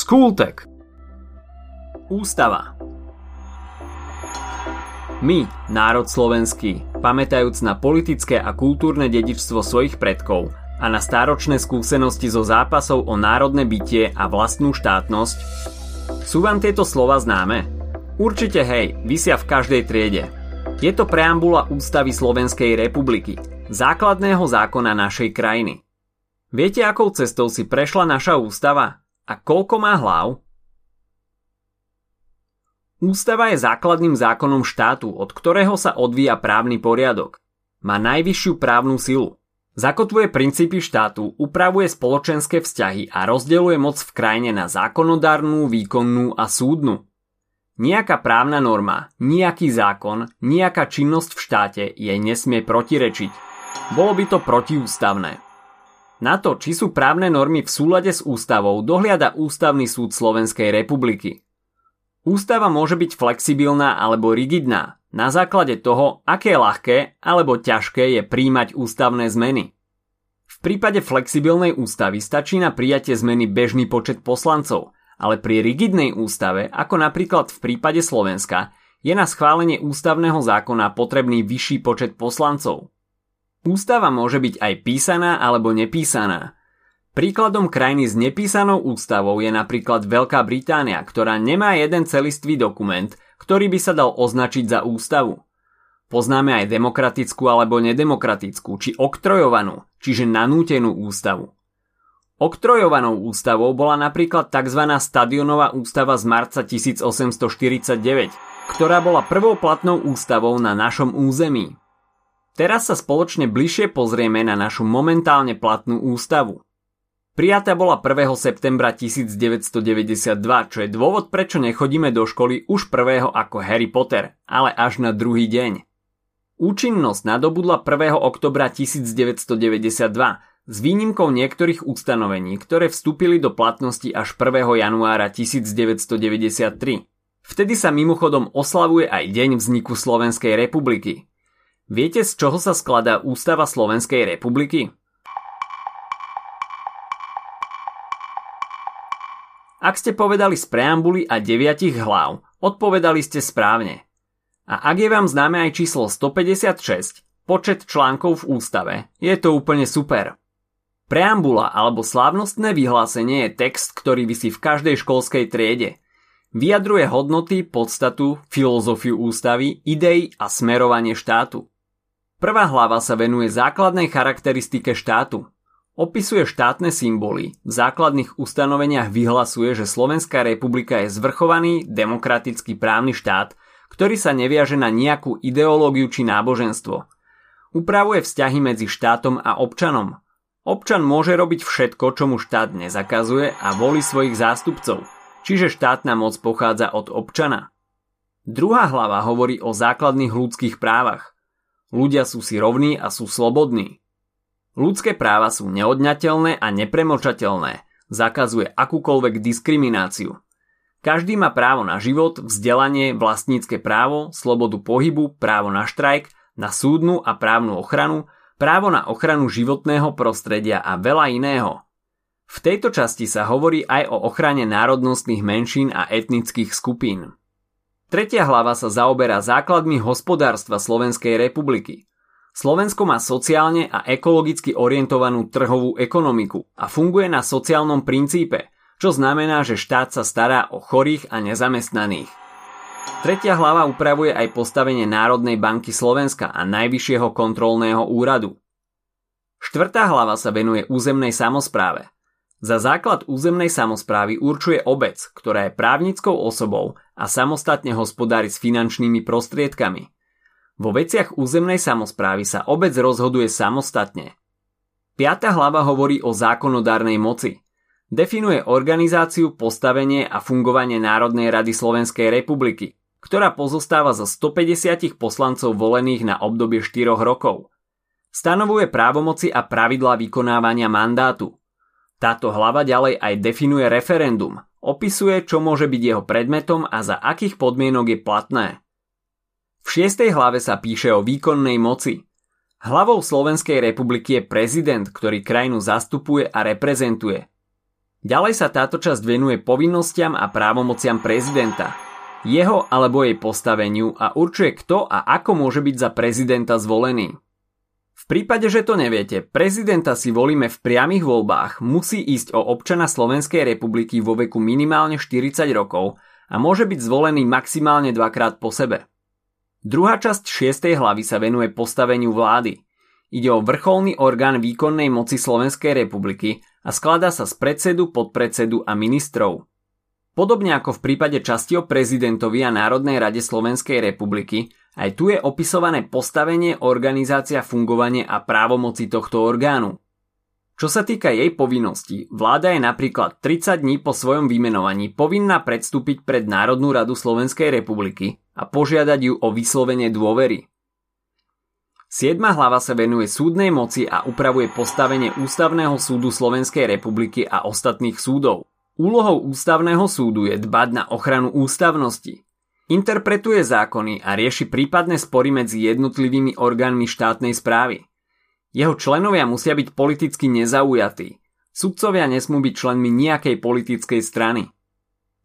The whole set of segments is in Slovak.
Skultek Ústava My, národ slovenský, pamätajúc na politické a kultúrne dedičstvo svojich predkov a na stáročné skúsenosti zo zápasov o národné bytie a vlastnú štátnosť, sú vám tieto slova známe? Určite hej, vysia v každej triede. Je to preambula Ústavy Slovenskej republiky, základného zákona našej krajiny. Viete, akou cestou si prešla naša ústava? A koľko má hlav? Ústava je základným zákonom štátu, od ktorého sa odvíja právny poriadok. Má najvyššiu právnu silu. Zakotvuje princípy štátu, upravuje spoločenské vzťahy a rozdeľuje moc v krajine na zákonodárnu, výkonnú a súdnu. Nijaká právna norma, nejaký zákon, nejaká činnosť v štáte jej nesmie protirečiť. Bolo by to protiústavné. Na to, či sú právne normy v súlade s ústavou, dohliada Ústavný súd Slovenskej republiky. Ústava môže byť flexibilná alebo rigidná, na základe toho, aké ľahké alebo ťažké je príjmať ústavné zmeny. V prípade flexibilnej ústavy stačí na prijatie zmeny bežný počet poslancov, ale pri rigidnej ústave, ako napríklad v prípade Slovenska, je na schválenie ústavného zákona potrebný vyšší počet poslancov. Ústava môže byť aj písaná alebo nepísaná. Príkladom krajiny s nepísanou ústavou je napríklad Veľká Británia, ktorá nemá jeden celistvý dokument, ktorý by sa dal označiť za ústavu. Poznáme aj demokratickú alebo nedemokratickú, či oktrojovanú, čiže nanútenú ústavu. Oktrojovanou ústavou bola napríklad tzv. stadionová ústava z marca 1849, ktorá bola prvou platnou ústavou na našom území. Teraz sa spoločne bližšie pozrieme na našu momentálne platnú ústavu. Prijatá bola 1. septembra 1992, čo je dôvod, prečo nechodíme do školy už prvého ako Harry Potter, ale až na druhý deň. Účinnosť nadobudla 1. oktobra 1992 s výnimkou niektorých ustanovení, ktoré vstúpili do platnosti až 1. januára 1993. Vtedy sa mimochodom oslavuje aj deň vzniku Slovenskej republiky, Viete, z čoho sa skladá Ústava Slovenskej republiky? Ak ste povedali z preambuly a deviatich hlav, odpovedali ste správne. A ak je vám známe aj číslo 156, počet článkov v ústave, je to úplne super. Preambula alebo slávnostné vyhlásenie je text, ktorý vysí v každej školskej triede. Vyjadruje hodnoty, podstatu, filozofiu ústavy, idei a smerovanie štátu. Prvá hlava sa venuje základnej charakteristike štátu. Opisuje štátne symboly, v základných ustanoveniach vyhlasuje, že Slovenská republika je zvrchovaný, demokratický právny štát, ktorý sa neviaže na nejakú ideológiu či náboženstvo. Upravuje vzťahy medzi štátom a občanom. Občan môže robiť všetko, čo mu štát nezakazuje a volí svojich zástupcov, čiže štátna moc pochádza od občana. Druhá hlava hovorí o základných ľudských právach – Ľudia sú si rovní a sú slobodní. Ľudské práva sú neodňateľné a nepremočateľné. Zakazuje akúkoľvek diskrimináciu. Každý má právo na život, vzdelanie, vlastnícke právo, slobodu pohybu, právo na štrajk, na súdnu a právnu ochranu, právo na ochranu životného prostredia a veľa iného. V tejto časti sa hovorí aj o ochrane národnostných menšín a etnických skupín. Tretia hlava sa zaoberá základmi hospodárstva Slovenskej republiky. Slovensko má sociálne a ekologicky orientovanú trhovú ekonomiku a funguje na sociálnom princípe, čo znamená, že štát sa stará o chorých a nezamestnaných. Tretia hlava upravuje aj postavenie Národnej banky Slovenska a Najvyššieho kontrolného úradu. Štvrtá hlava sa venuje územnej samozpráve – za základ územnej samozprávy určuje obec, ktorá je právnickou osobou a samostatne hospodári s finančnými prostriedkami. Vo veciach územnej samozprávy sa obec rozhoduje samostatne. Piatá hlava hovorí o zákonodárnej moci. Definuje organizáciu, postavenie a fungovanie Národnej rady Slovenskej republiky, ktorá pozostáva zo 150 poslancov volených na obdobie 4 rokov. Stanovuje právomoci a pravidlá vykonávania mandátu, táto hlava ďalej aj definuje referendum, opisuje, čo môže byť jeho predmetom a za akých podmienok je platné. V šiestej hlave sa píše o výkonnej moci. Hlavou Slovenskej republiky je prezident, ktorý krajinu zastupuje a reprezentuje. Ďalej sa táto časť venuje povinnostiam a právomociam prezidenta, jeho alebo jej postaveniu a určuje kto a ako môže byť za prezidenta zvolený. Prípade, že to neviete, prezidenta si volíme v priamých voľbách, musí ísť o občana Slovenskej republiky vo veku minimálne 40 rokov a môže byť zvolený maximálne dvakrát po sebe. Druhá časť 6. hlavy sa venuje postaveniu vlády. Ide o vrcholný orgán výkonnej moci Slovenskej republiky a skladá sa z predsedu, podpredsedu a ministrov. Podobne ako v prípade časti o prezidentovi a Národnej rade Slovenskej republiky, aj tu je opisované postavenie, organizácia, fungovanie a právomoci tohto orgánu. Čo sa týka jej povinností, vláda je napríklad 30 dní po svojom vymenovaní povinná predstúpiť pred Národnú radu Slovenskej republiky a požiadať ju o vyslovenie dôvery. 7. hlava sa venuje súdnej moci a upravuje postavenie Ústavného súdu Slovenskej republiky a ostatných súdov. Úlohou Ústavného súdu je dbať na ochranu ústavnosti. Interpretuje zákony a rieši prípadné spory medzi jednotlivými orgánmi štátnej správy. Jeho členovia musia byť politicky nezaujatí. Sudcovia nesmú byť členmi nejakej politickej strany.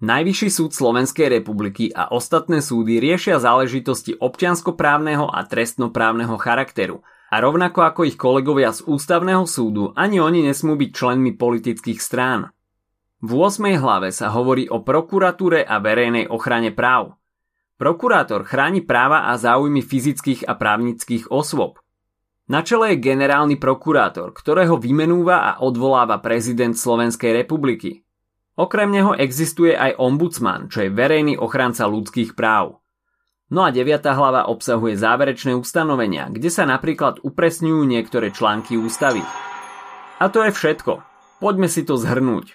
Najvyšší súd Slovenskej republiky a ostatné súdy riešia záležitosti občianskoprávneho a trestnoprávneho charakteru a rovnako ako ich kolegovia z ústavného súdu ani oni nesmú byť členmi politických strán. V 8. hlave sa hovorí o prokuratúre a verejnej ochrane práv. Prokurátor chráni práva a záujmy fyzických a právnických osôb. Na čele je generálny prokurátor, ktorého vymenúva a odvoláva prezident Slovenskej republiky. Okrem neho existuje aj ombudsman, čo je verejný ochranca ľudských práv. No a 9. hlava obsahuje záverečné ustanovenia, kde sa napríklad upresňujú niektoré články ústavy. A to je všetko. Poďme si to zhrnúť.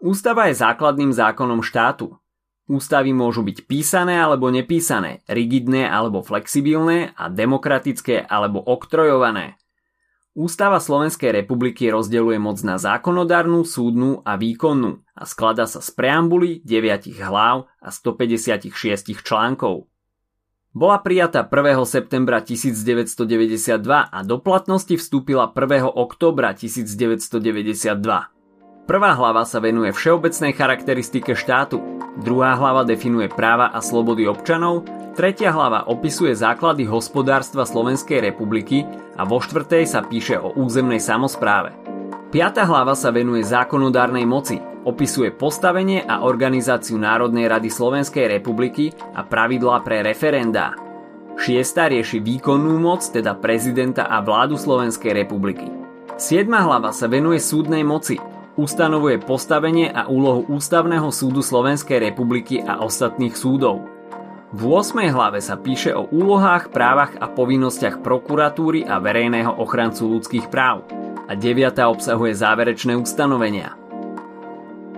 Ústava je základným zákonom štátu. Ústavy môžu byť písané alebo nepísané, rigidné alebo flexibilné a demokratické alebo oktrojované. Ústava Slovenskej republiky rozdeľuje moc na zákonodárnu, súdnu a výkonnú a skladá sa z preambuly 9 hlav a 156 článkov. Bola prijatá 1. septembra 1992 a do platnosti vstúpila 1. októbra 1992. Prvá hlava sa venuje všeobecnej charakteristike štátu, druhá hlava definuje práva a slobody občanov, tretia hlava opisuje základy hospodárstva Slovenskej republiky a vo štvrtej sa píše o územnej samozpráve. Piatá hlava sa venuje zákonodárnej moci, opisuje postavenie a organizáciu Národnej rady Slovenskej republiky a pravidlá pre referendá. Šiesta rieši výkonnú moc, teda prezidenta a vládu Slovenskej republiky. Siedma hlava sa venuje súdnej moci, ustanovuje postavenie a úlohu Ústavného súdu Slovenskej republiky a ostatných súdov. V 8. hlave sa píše o úlohách, právach a povinnostiach prokuratúry a verejného ochrancu ľudských práv a 9. obsahuje záverečné ustanovenia.